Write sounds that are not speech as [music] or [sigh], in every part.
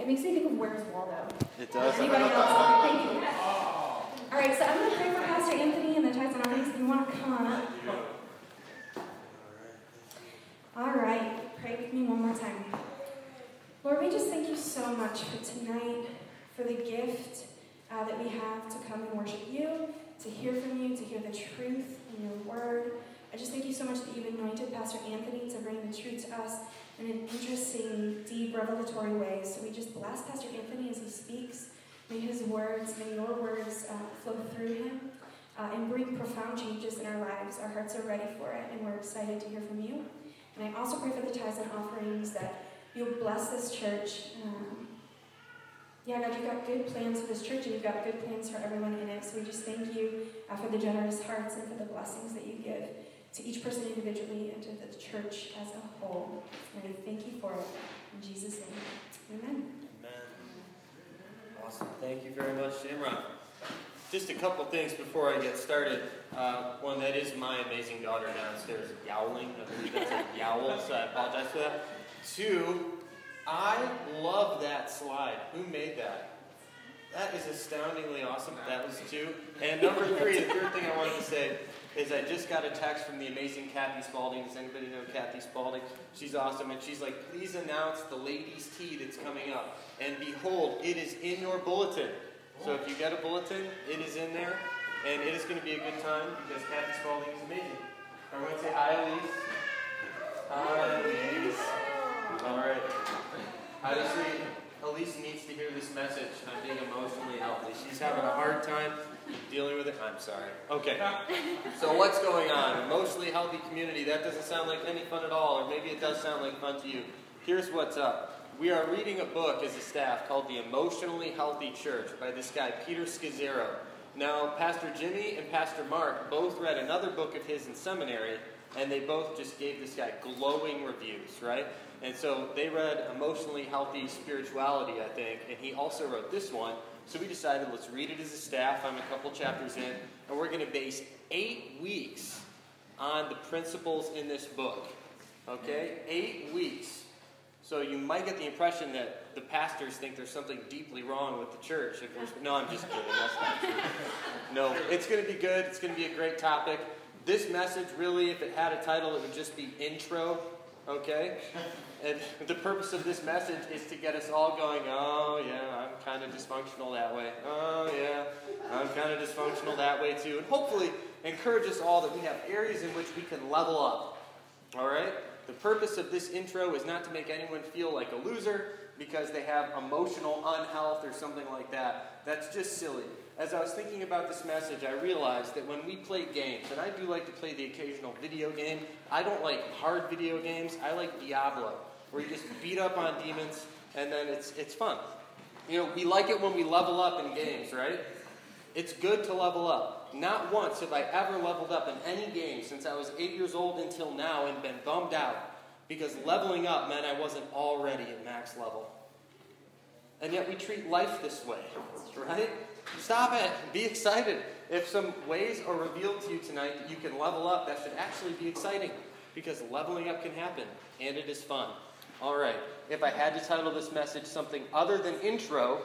It makes me think of Where's Waldo. It does. Anybody else? Thank you. All right, so I'm going to pray for Pastor Anthony and the tithes and offerings. If you want to come on up. All right, pray with me one more time. Lord, we just thank you so much for tonight, for the gift uh, that we have to come and worship you, to hear from you, to hear the truth in your word. I just thank you so much that you've anointed Pastor Anthony to bring the truth to us in an interesting, deep, revelatory way. So we just bless Pastor Anthony as he speaks. May his words, may your words uh, flow through him uh, and bring profound changes in our lives. Our hearts are ready for it, and we're excited to hear from you. And I also pray for the tithes and offerings that you'll bless this church. Um, yeah, God, you've got good plans for this church, and you've got good plans for everyone in it. So we just thank you uh, for the generous hearts and for the blessings that you give to each person individually and to the church as a whole. And we thank you for it. In Jesus' name, amen. Awesome. Thank you very much, Shamrock. Just a couple things before I get started. Uh, one, that is my amazing daughter downstairs yowling. I believe that's a [laughs] yowl, so I apologize for that. Two, I love that slide. Who made that? That is astoundingly awesome. That was two. And number three, the third thing I wanted to say is I just got a text from the amazing Kathy Spalding. Does anybody know Kathy Spalding? She's awesome. And she's like, please announce the ladies' tea that's coming up. And behold, it is in your bulletin. So if you get a bulletin, it is in there. And it is going to be a good time because Kathy Spalding is amazing. I'm to say hi, Elise. Hi, Elise. All right. Obviously, Elise needs to hear this message on being emotionally healthy. She's having a hard time dealing with it. I'm sorry. Okay. [laughs] So what's going on? Mostly healthy community. That doesn't sound like any fun at all, or maybe it does sound like fun to you. Here's what's up. We are reading a book as a staff called The Emotionally Healthy Church by this guy, Peter Scazzero. Now, Pastor Jimmy and Pastor Mark both read another book of his in seminary, and they both just gave this guy glowing reviews, right? And so they read Emotionally Healthy Spirituality, I think, and he also wrote this one. So we decided let's read it as a staff. I'm a couple chapters in, and we're going to base eight weeks on the principles in this book. Okay? Eight weeks. So you might get the impression that the pastors think there's something deeply wrong with the church. No, I'm just kidding. That's not true. No, it's going to be good. It's going to be a great topic. This message, really, if it had a title, it would just be intro. Okay? And the purpose of this message is to get us all going, oh, yeah, I'm kind of dysfunctional that way. Oh, yeah, I'm kind of dysfunctional that way too. And hopefully encourage us all that we have areas in which we can level up. All right? The purpose of this intro is not to make anyone feel like a loser because they have emotional unhealth or something like that. That's just silly. As I was thinking about this message, I realized that when we play games, and I do like to play the occasional video game, I don't like hard video games. I like Diablo, where you just beat up on demons and then it's, it's fun. You know, we like it when we level up in games, right? It's good to level up. Not once have I ever leveled up in any game since I was eight years old until now and been bummed out because leveling up meant I wasn't already at max level. And yet we treat life this way, right? Stop it. Be excited. If some ways are revealed to you tonight that you can level up, that should actually be exciting because leveling up can happen and it is fun. All right. If I had to title this message something other than intro,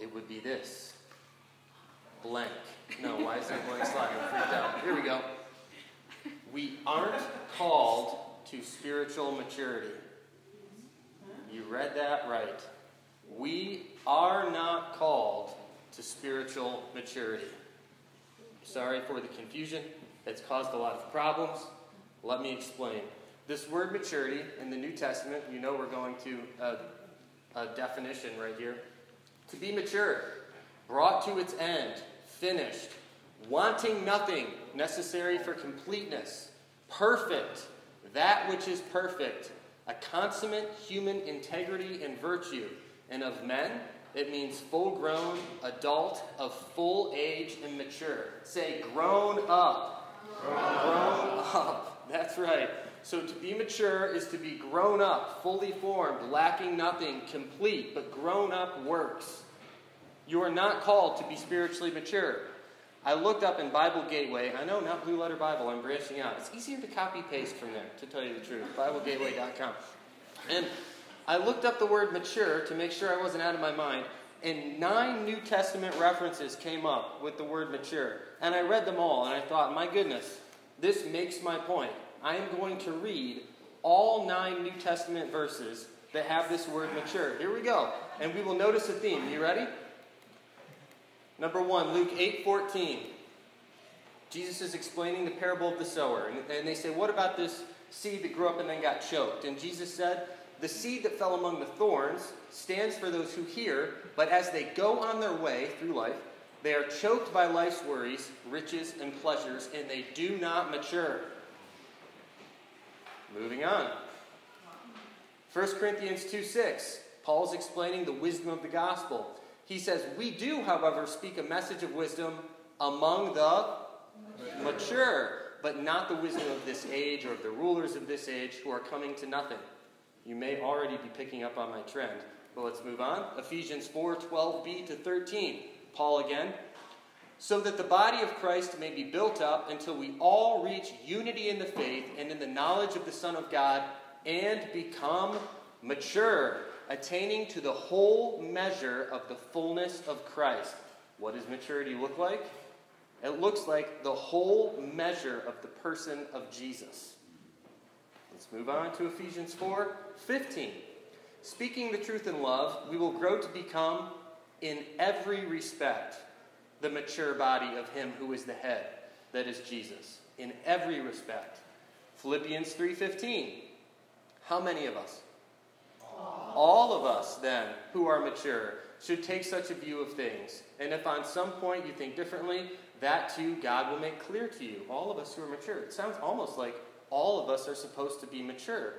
it would be this blank. No, why is that blank slide? I'm freaked out. Here we go. We aren't called to spiritual maturity. You read that right. We are not called to spiritual maturity. Sorry for the confusion. It's caused a lot of problems. Let me explain. This word maturity in the New Testament, you know we're going to a, a definition right here. To be mature, brought to its end, finished, wanting nothing, necessary for completeness, perfect, that which is perfect, a consummate human integrity and virtue. And of men, it means full grown, adult, of full age and mature. Say, grown up. Grown, grown up. [laughs] That's right. So to be mature is to be grown up, fully formed, lacking nothing, complete, but grown up works. You are not called to be spiritually mature. I looked up in Bible Gateway. I know, not Blue Letter Bible, I'm branching out. It's easier to copy paste from there, to tell you the truth. BibleGateway.com. And I looked up the word mature to make sure I wasn't out of my mind, and nine New Testament references came up with the word mature. And I read them all, and I thought, my goodness, this makes my point. I am going to read all nine New Testament verses that have this word mature. Here we go. And we will notice a theme. You ready? Number one, Luke 8 14. Jesus is explaining the parable of the sower. And, and they say, What about this seed that grew up and then got choked? And Jesus said, The seed that fell among the thorns stands for those who hear, but as they go on their way through life, they are choked by life's worries, riches, and pleasures, and they do not mature. Moving on. 1 Corinthians 2 6. Paul's explaining the wisdom of the gospel. He says, We do, however, speak a message of wisdom among the mature, but not the wisdom of this age or of the rulers of this age who are coming to nothing. You may already be picking up on my trend. But let's move on. Ephesians 4 12b to 13. Paul again. So that the body of Christ may be built up until we all reach unity in the faith and in the knowledge of the Son of God and become mature, attaining to the whole measure of the fullness of Christ. What does maturity look like? It looks like the whole measure of the person of Jesus. Let's move on to Ephesians 4 15. Speaking the truth in love, we will grow to become, in every respect, the mature body of Him who is the head, that is Jesus. In every respect. Philippians 3:15. How many of us? All. All of us, then, who are mature, should take such a view of things. And if on some point you think differently, that too God will make clear to you. All of us who are mature. It sounds almost like all of us are supposed to be mature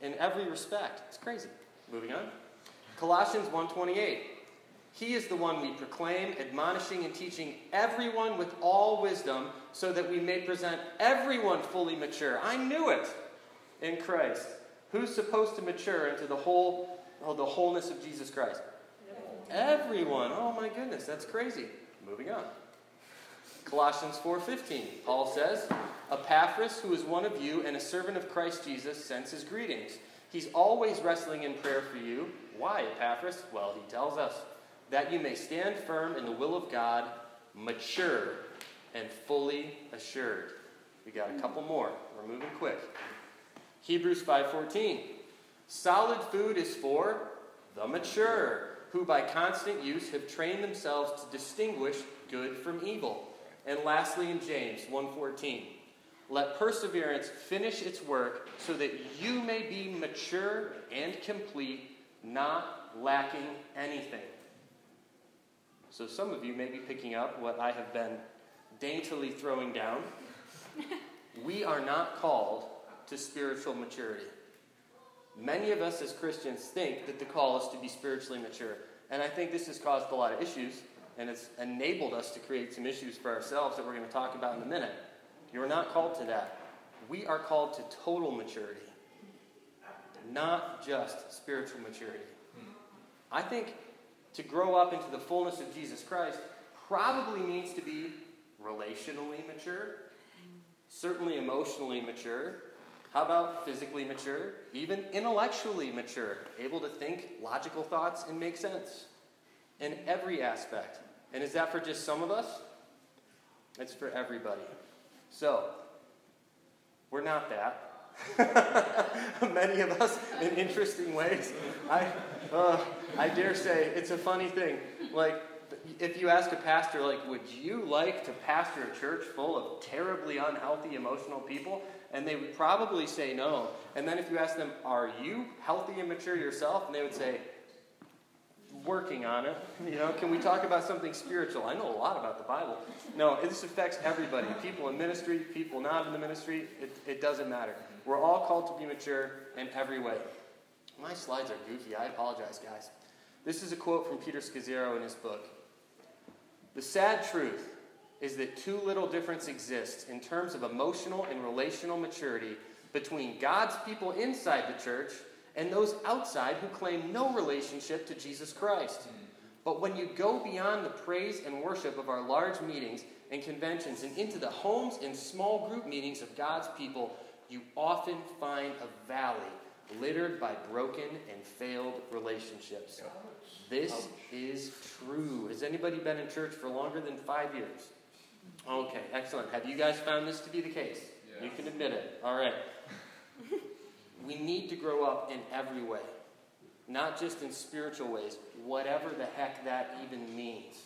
in every respect. It's crazy. Moving on. Colossians 1:28. He is the one we proclaim, admonishing and teaching everyone with all wisdom, so that we may present everyone fully mature. I knew it in Christ. Who's supposed to mature into the whole, oh, the wholeness of Jesus Christ? Everyone. Oh my goodness, that's crazy. Moving on. Colossians 4:15. Paul says, "Epaphras, who is one of you and a servant of Christ Jesus, sends his greetings. He's always wrestling in prayer for you. Why, Epaphras? Well, he tells us that you may stand firm in the will of God, mature and fully assured. We got a couple more. We're moving quick. Hebrews 5:14. Solid food is for the mature, who by constant use have trained themselves to distinguish good from evil. And lastly in James 1:14. Let perseverance finish its work so that you may be mature and complete, not lacking anything. So, some of you may be picking up what I have been daintily throwing down. [laughs] we are not called to spiritual maturity. Many of us as Christians think that the call is to be spiritually mature. And I think this has caused a lot of issues, and it's enabled us to create some issues for ourselves that we're going to talk about in a minute. You're not called to that. We are called to total maturity, not just spiritual maturity. I think to grow up into the fullness of Jesus Christ probably needs to be relationally mature, certainly emotionally mature. How about physically mature? Even intellectually mature, able to think logical thoughts and make sense in every aspect. And is that for just some of us? It's for everybody. So, we're not that. [laughs] Many of us in interesting ways. I, uh, I dare say it's a funny thing. Like, if you ask a pastor, like, would you like to pastor a church full of terribly unhealthy, emotional people? And they would probably say no. And then if you ask them, are you healthy and mature yourself? And they would say, working on it. [laughs] You know, can we talk about something spiritual? I know a lot about the Bible. No, this affects everybody people in ministry, people not in the ministry. It, it doesn't matter. We're all called to be mature in every way. My slides are goofy. I apologize, guys. This is a quote from Peter Scazzero in his book. The sad truth is that too little difference exists in terms of emotional and relational maturity between God's people inside the church and those outside who claim no relationship to Jesus Christ. But when you go beyond the praise and worship of our large meetings and conventions and into the homes and small group meetings of God's people, you often find a valley littered by broken and failed relationships. This is true. Has anybody been in church for longer than five years? Okay, excellent. Have you guys found this to be the case? You can admit it. All right. We need to grow up in every way, not just in spiritual ways, whatever the heck that even means.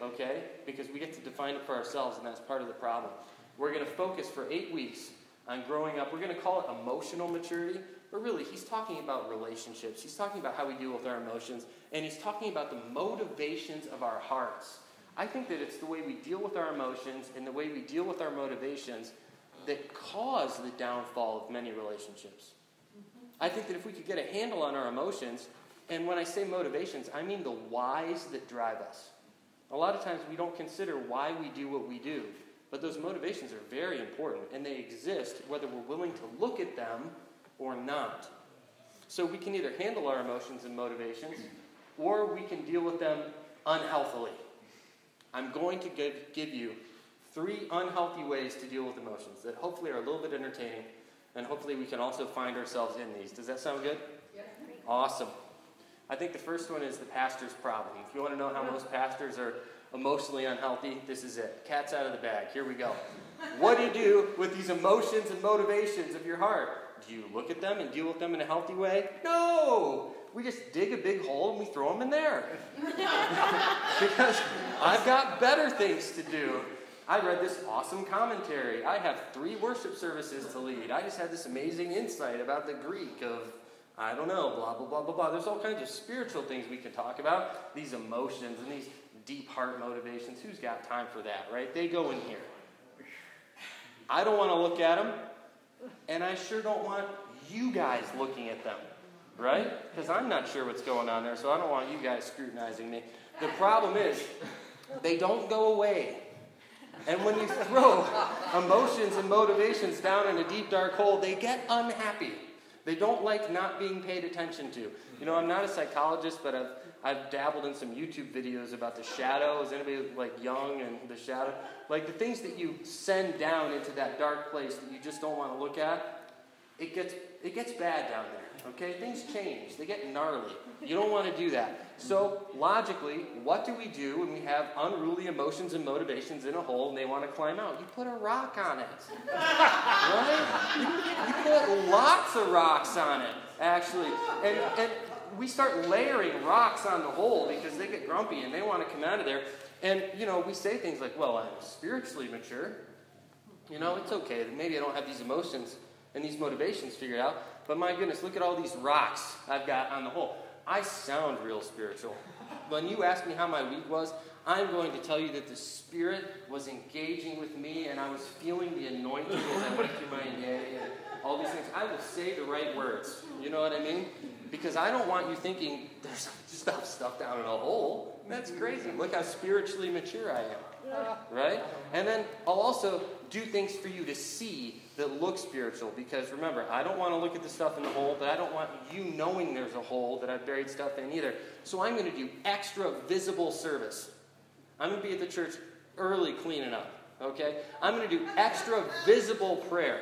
Okay? Because we get to define it for ourselves, and that's part of the problem. We're going to focus for eight weeks on growing up. We're going to call it emotional maturity, but really, he's talking about relationships. He's talking about how we deal with our emotions, and he's talking about the motivations of our hearts. I think that it's the way we deal with our emotions and the way we deal with our motivations that cause the downfall of many relationships. I think that if we could get a handle on our emotions, and when I say motivations, I mean the whys that drive us. A lot of times we don't consider why we do what we do, but those motivations are very important, and they exist whether we're willing to look at them or not. So we can either handle our emotions and motivations, or we can deal with them unhealthily. I'm going to give, give you three unhealthy ways to deal with emotions that hopefully are a little bit entertaining, and hopefully we can also find ourselves in these. Does that sound good? Yeah. Awesome. I think the first one is the pastor's problem. If you want to know how most pastors are emotionally unhealthy, this is it. Cat's out of the bag. Here we go. What do you do with these emotions and motivations of your heart? Do you look at them and deal with them in a healthy way? No! We just dig a big hole and we throw them in there. [laughs] because I've got better things to do. I read this awesome commentary. I have three worship services to lead. I just had this amazing insight about the Greek of, I don't know, blah, blah, blah, blah, blah. There's all kinds of spiritual things we can talk about, these emotions and these deep heart motivations. Who's got time for that, right? They go in here. I don't want to look at them, and I sure don't want you guys looking at them, right? Because I'm not sure what's going on there, so I don't want you guys scrutinizing me. The problem is, they don't go away. And when you throw emotions and motivations down in a deep, dark hole, they get unhappy. They don't like not being paid attention to. You know, I'm not a psychologist, but I've, I've dabbled in some YouTube videos about the shadow. Is anybody like Jung and the shadow? Like the things that you send down into that dark place that you just don't want to look at, it gets, it gets bad down there. Okay? Things change, they get gnarly. You don't want to do that. So, logically, what do we do when we have unruly emotions and motivations in a hole and they want to climb out? You put a rock on it. [laughs] right? You, put lots of rocks on it, actually. And, and we start layering rocks on the hole because they get grumpy and they want to come out of there. And, you know, we say things like, well, I'm spiritually mature. You know, it's okay. Maybe I don't have these emotions and these motivations figured out. But my goodness, look at all these rocks I've got on the hole. I sound real spiritual. When you ask me how my week was, I'm going to tell you that the Spirit was engaging with me and I was feeling the anointing as I went through my day and all these things. I will say the right words. You know what I mean? Because I don't want you thinking there's stuff stuff down in a hole. That's crazy. Look how spiritually mature I am. Right? And then I'll also do things for you to see that look spiritual. Because remember, I don't want to look at the stuff in the hole, but I don't want you knowing there's a hole that I've buried stuff in either. So I'm going to do extra visible service. I'm going to be at the church early cleaning up. Okay? I'm going to do extra visible prayer.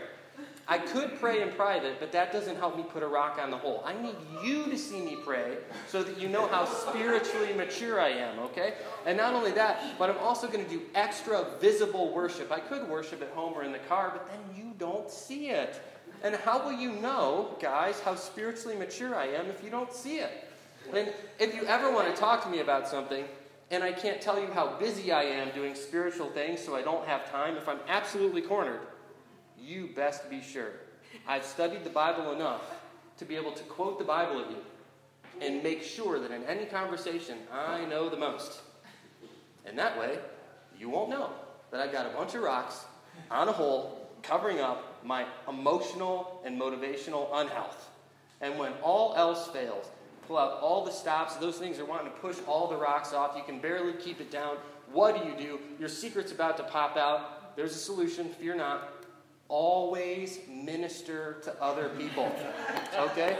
I could pray in private, but that doesn't help me put a rock on the hole. I need you to see me pray so that you know how spiritually mature I am, okay? And not only that, but I'm also going to do extra visible worship. I could worship at home or in the car, but then you don't see it. And how will you know, guys, how spiritually mature I am if you don't see it? And if you ever want to talk to me about something, and I can't tell you how busy I am doing spiritual things so I don't have time, if I'm absolutely cornered, you best be sure. I've studied the Bible enough to be able to quote the Bible at you and make sure that in any conversation I know the most. And that way, you won't know that I've got a bunch of rocks on a hole covering up my emotional and motivational unhealth. And when all else fails, pull out all the stops, those things are wanting to push all the rocks off, you can barely keep it down. What do you do? Your secret's about to pop out. There's a solution, fear not always minister to other people. Okay?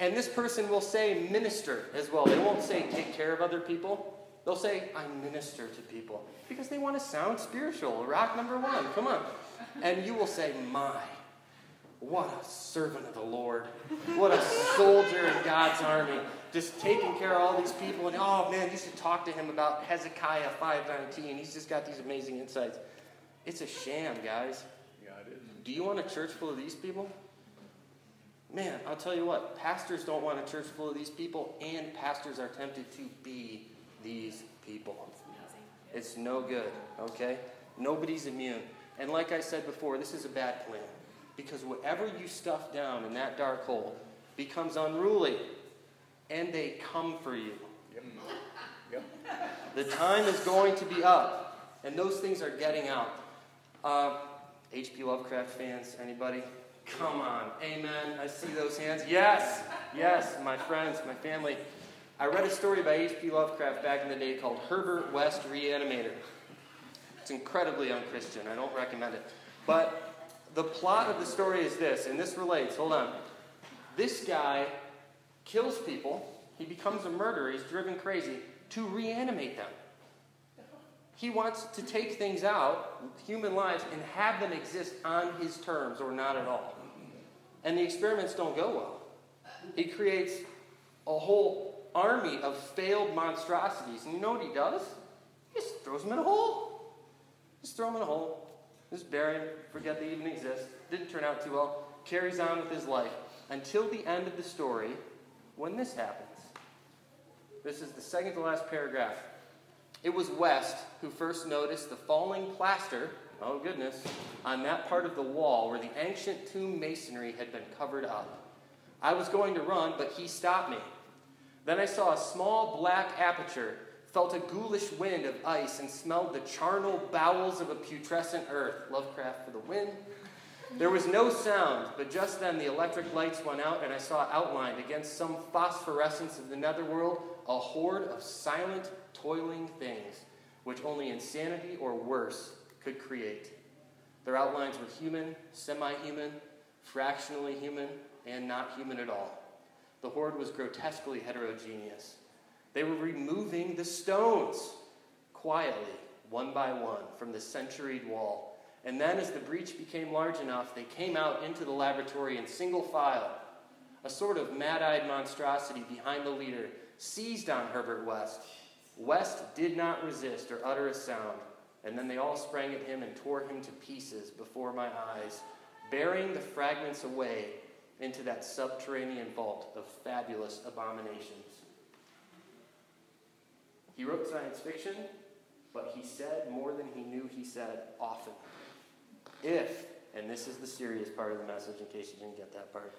And this person will say minister as well. They won't say take care of other people. They'll say I minister to people because they want to sound spiritual. Rock number one, come on. And you will say, my, what a servant of the Lord. What a soldier in God's army. Just taking care of all these people. And oh man, you should talk to him about Hezekiah 519. He's just got these amazing insights. It's a sham, guys. Yeah, it is. Do you want a church full of these people? Man, I'll tell you what, pastors don't want a church full of these people, and pastors are tempted to be these people. It's no good, okay? Nobody's immune. And like I said before, this is a bad plan. Because whatever you stuff down in that dark hole becomes unruly, and they come for you. Yep. Yep. The time is going to be up, and those things are getting out. Uh, H.P. Lovecraft fans, anybody? Come on, amen. I see those hands. Yes, yes, my friends, my family. I read a story by H.P. Lovecraft back in the day called Herbert West Reanimator. It's incredibly unchristian. I don't recommend it. But the plot of the story is this, and this relates. Hold on. This guy kills people, he becomes a murderer, he's driven crazy, to reanimate them. He wants to take things out, human lives, and have them exist on his terms or not at all. And the experiments don't go well. He creates a whole army of failed monstrosities. And you know what he does? He just throws them in a hole. Just throw them in a hole. Just bury them. forget they even exist. Didn't turn out too well. Carries on with his life until the end of the story when this happens. This is the second to last paragraph. It was West who first noticed the falling plaster, oh goodness, on that part of the wall where the ancient tomb masonry had been covered up. I was going to run, but he stopped me. Then I saw a small black aperture felt a ghoulish wind of ice, and smelled the charnel bowels of a putrescent earth. Lovecraft for the win. There was no sound, but just then the electric lights went out, and I saw outlined against some phosphorescence of the netherworld a horde of silent, toiling things, which only insanity or worse could create. Their outlines were human, semi human, fractionally human, and not human at all. The horde was grotesquely heterogeneous. They were removing the stones quietly, one by one, from the centuried wall. And then, as the breach became large enough, they came out into the laboratory in single file. A sort of mad eyed monstrosity behind the leader seized on Herbert West. West did not resist or utter a sound, and then they all sprang at him and tore him to pieces before my eyes, bearing the fragments away into that subterranean vault of fabulous abominations. He wrote science fiction, but he said more than he knew he said often. If, and this is the serious part of the message in case you didn't get that part,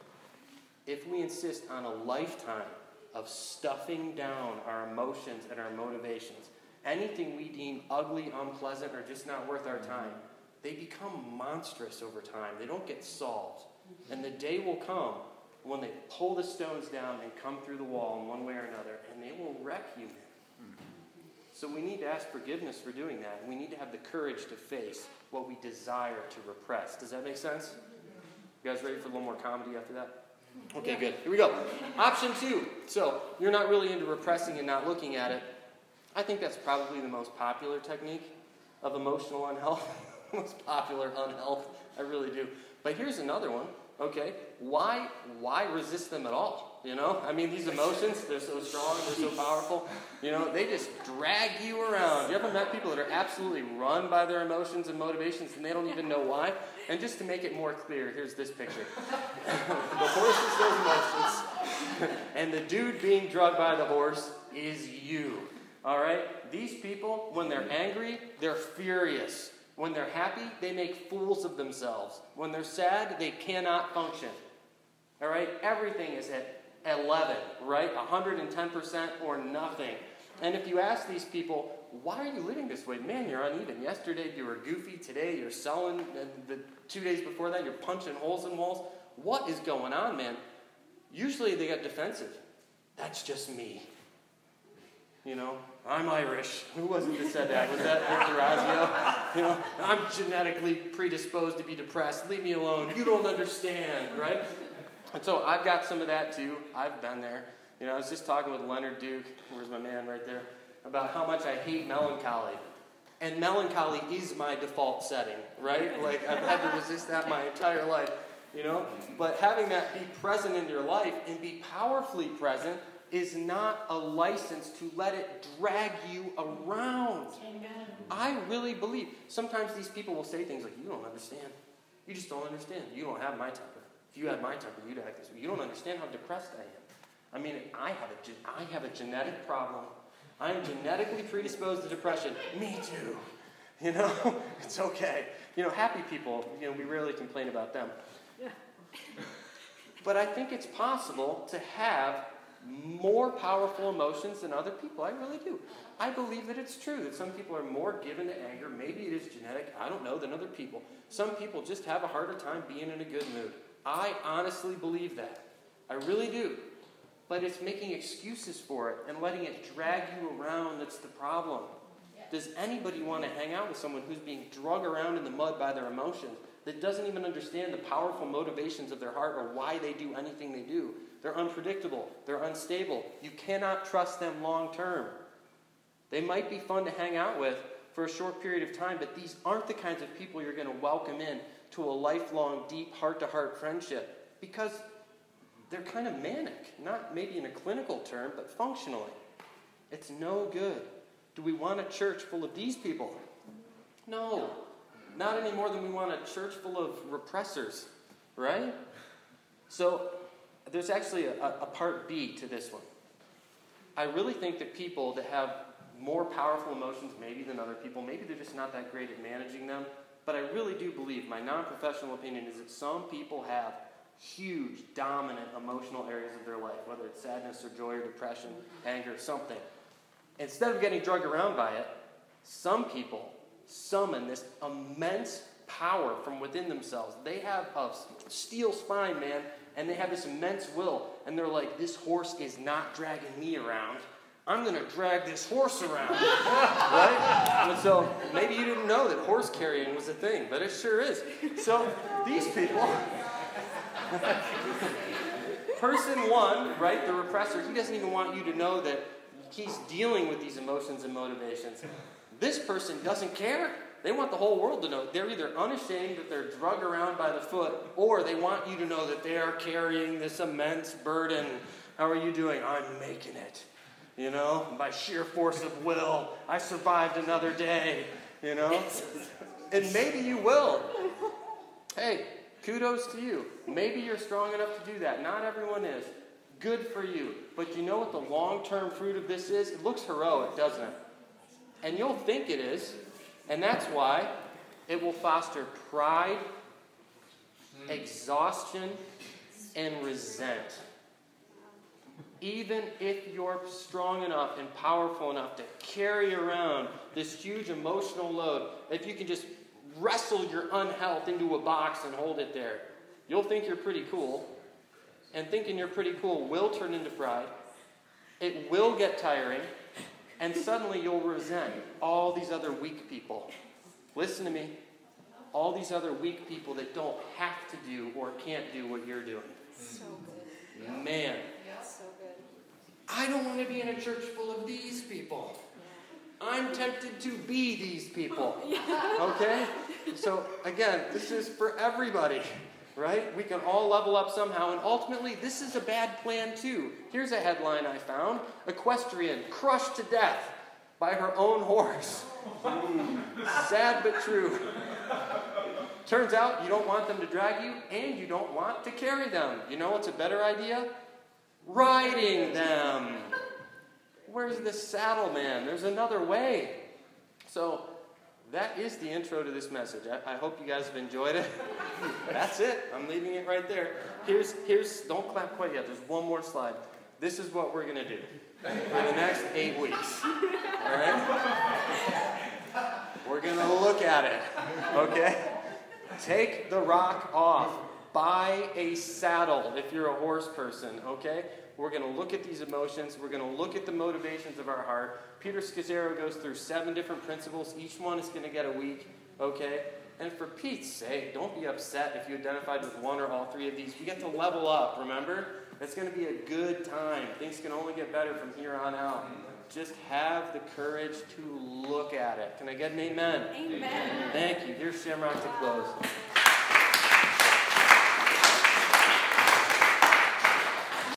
if we insist on a lifetime of stuffing down our emotions and our motivations, anything we deem ugly, unpleasant, or just not worth our time, they become monstrous over time. They don't get solved. And the day will come when they pull the stones down and come through the wall in one way or another, and they will wreck you, so we need to ask forgiveness for doing that. And we need to have the courage to face what we desire to repress. Does that make sense? You guys ready for a little more comedy after that? Okay, good. Here we go. Option two. So you're not really into repressing and not looking at it. I think that's probably the most popular technique of emotional unhealth. [laughs] most popular unhealth. I really do. But here's another one. Okay, why why resist them at all? You know, I mean, these emotions, they're so strong, they're so powerful. You know, they just drag you around. You ever met people that are absolutely run by their emotions and motivations and they don't even know why? And just to make it more clear, here's this picture [laughs] the horse is those emotions, [laughs] and the dude being drugged by the horse is you. All right? These people, when they're angry, they're furious. When they're happy, they make fools of themselves. When they're sad, they cannot function. All right? Everything is at 11, right? 110% or nothing. And if you ask these people, why are you living this way? Man, you're uneven. Yesterday you were goofy. Today you're selling. The two days before that you're punching holes in walls. What is going on, man? Usually they get defensive. That's just me. You know, I'm Irish. Who was it that said that? Was that Victor Orazio? You know, I'm genetically predisposed to be depressed. Leave me alone. You don't understand, right? And so I've got some of that too. I've been there. You know, I was just talking with Leonard Duke, where's my man right there, about how much I hate melancholy. And melancholy is my default setting, right? [laughs] Like I've had to resist that my entire life. you know? But having that be present in your life and be powerfully present is not a license to let it drag you around. Amen. I really believe. Sometimes these people will say things like, You don't understand. You just don't understand. You don't have my temper. If you had my temper, you'd act this way. You don't understand how depressed I am. I mean, I have a, I have a genetic problem. I am genetically predisposed to depression. Me too. You know, [laughs] it's okay. You know, happy people, you know, we rarely complain about them. Yeah. [laughs] But I think it's possible to have more powerful emotions than other people. I really do. I believe that it's true that some people are more given to anger. Maybe it is genetic, I don't know, than other people. Some people just have a harder time being in a good mood. I honestly believe that. I really do. But it's making excuses for it and letting it drag you around that's the problem. Does anybody want to hang out with someone who's being drug around in the mud by their emotions, that doesn't even understand the powerful motivations of their heart or why they do anything they do? They're unpredictable, they're unstable. You cannot trust them long term. They might be fun to hang out with for a short period of time, but these aren't the kinds of people you're going to welcome in to a lifelong, deep, heart to heart friendship because they're kind of manic. Not maybe in a clinical term, but functionally. It's no good. Do we want a church full of these people? No. Not any more than we want a church full of repressors, right? So there's actually a, a part B to this one. I really think that people that have more powerful emotions maybe than other people, maybe they're just not that great at managing them, but I really do believe, my non professional opinion is that some people have huge, dominant emotional areas of their life, whether it's sadness or joy or depression, mm-hmm. anger, something. Instead of getting drugged around by it, some people summon this immense power from within themselves. They have a steel spine, man, and they have this immense will. And they're like, this horse is not dragging me around. I'm going to drag this horse around. [laughs] right? And so maybe you didn't know that horse carrying was a thing, but it sure is. So these people, [laughs] person one, right, the repressor, he doesn't even want you to know that he's dealing with these emotions and motivations. This person doesn't care. They want the whole world to know. They're either unashamed that they're drugged around by the foot, or they want you to know that they are carrying this immense burden. How are you doing? I'm making it. You know, by sheer force of will, I survived another day. You know? [laughs] And maybe you will. Hey, kudos to you. Maybe you're strong enough to do that. Not everyone is. Good for you. But you know what the long term fruit of this is? It looks heroic, doesn't it? And you'll think it is. And that's why it will foster pride, hmm. exhaustion, and resent even if you're strong enough and powerful enough to carry around this huge emotional load, if you can just wrestle your unhealth into a box and hold it there, you'll think you're pretty cool. And thinking you're pretty cool will turn into pride. It will get tiring. And suddenly you'll resent all these other weak people. Listen to me. All these other weak people that don't have to do or can't do what you're doing. So good. Man. I don't want to be in a church full of these people. I'm tempted to be these people. [laughs] Okay? So, again, this is for everybody, right? We can all level up somehow, and ultimately, this is a bad plan, too. Here's a headline I found Equestrian crushed to death by her own horse. [laughs] Sad but true. Turns out you don't want them to drag you, and you don't want to carry them. You know what's a better idea? riding them. Where's the saddle man? There's another way. So, that is the intro to this message. I, I, hope you guys have enjoyed it. [laughs] That's it. I'm leaving it right there. Here's, here's, don't clap quite yet. There's one more slide. This is what we're going to do for the next eight weeks. All right? We're going to look at it. Okay? Take the rock off buy a saddle if you're a horse person, okay? We're going to look at these emotions. We're going to look at the motivations of our heart. Peter Scazzero goes through seven different principles. Each one is going to get a week, okay? And for Pete's sake, don't be upset if you identified with one or all three of these. We get to level up, remember? It's going to be a good time. Things can only get better from here on out. Just have the courage to look at it. Can I get an amen? Amen. Thank you. Here's Shamrock to close.